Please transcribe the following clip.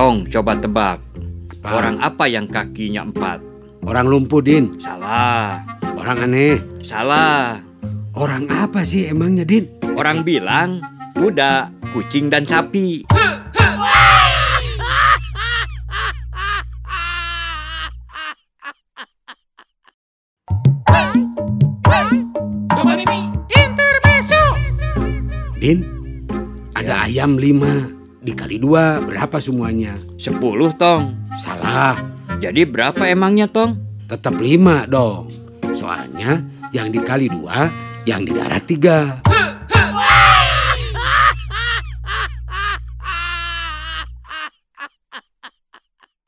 Tong, coba tebak. Apa? Orang apa yang kakinya empat? Orang lumpuh, Din. Salah, Orang aneh. salah. Orang apa sih emangnya, Din? Orang bilang kuda, kucing, dan sapi. Din, ada ayam lima. Dikali dua, berapa semuanya? Sepuluh, Tong. Salah. Jadi berapa emangnya, Tong? Tetap lima dong. Soalnya yang dikali dua, yang di darat tiga.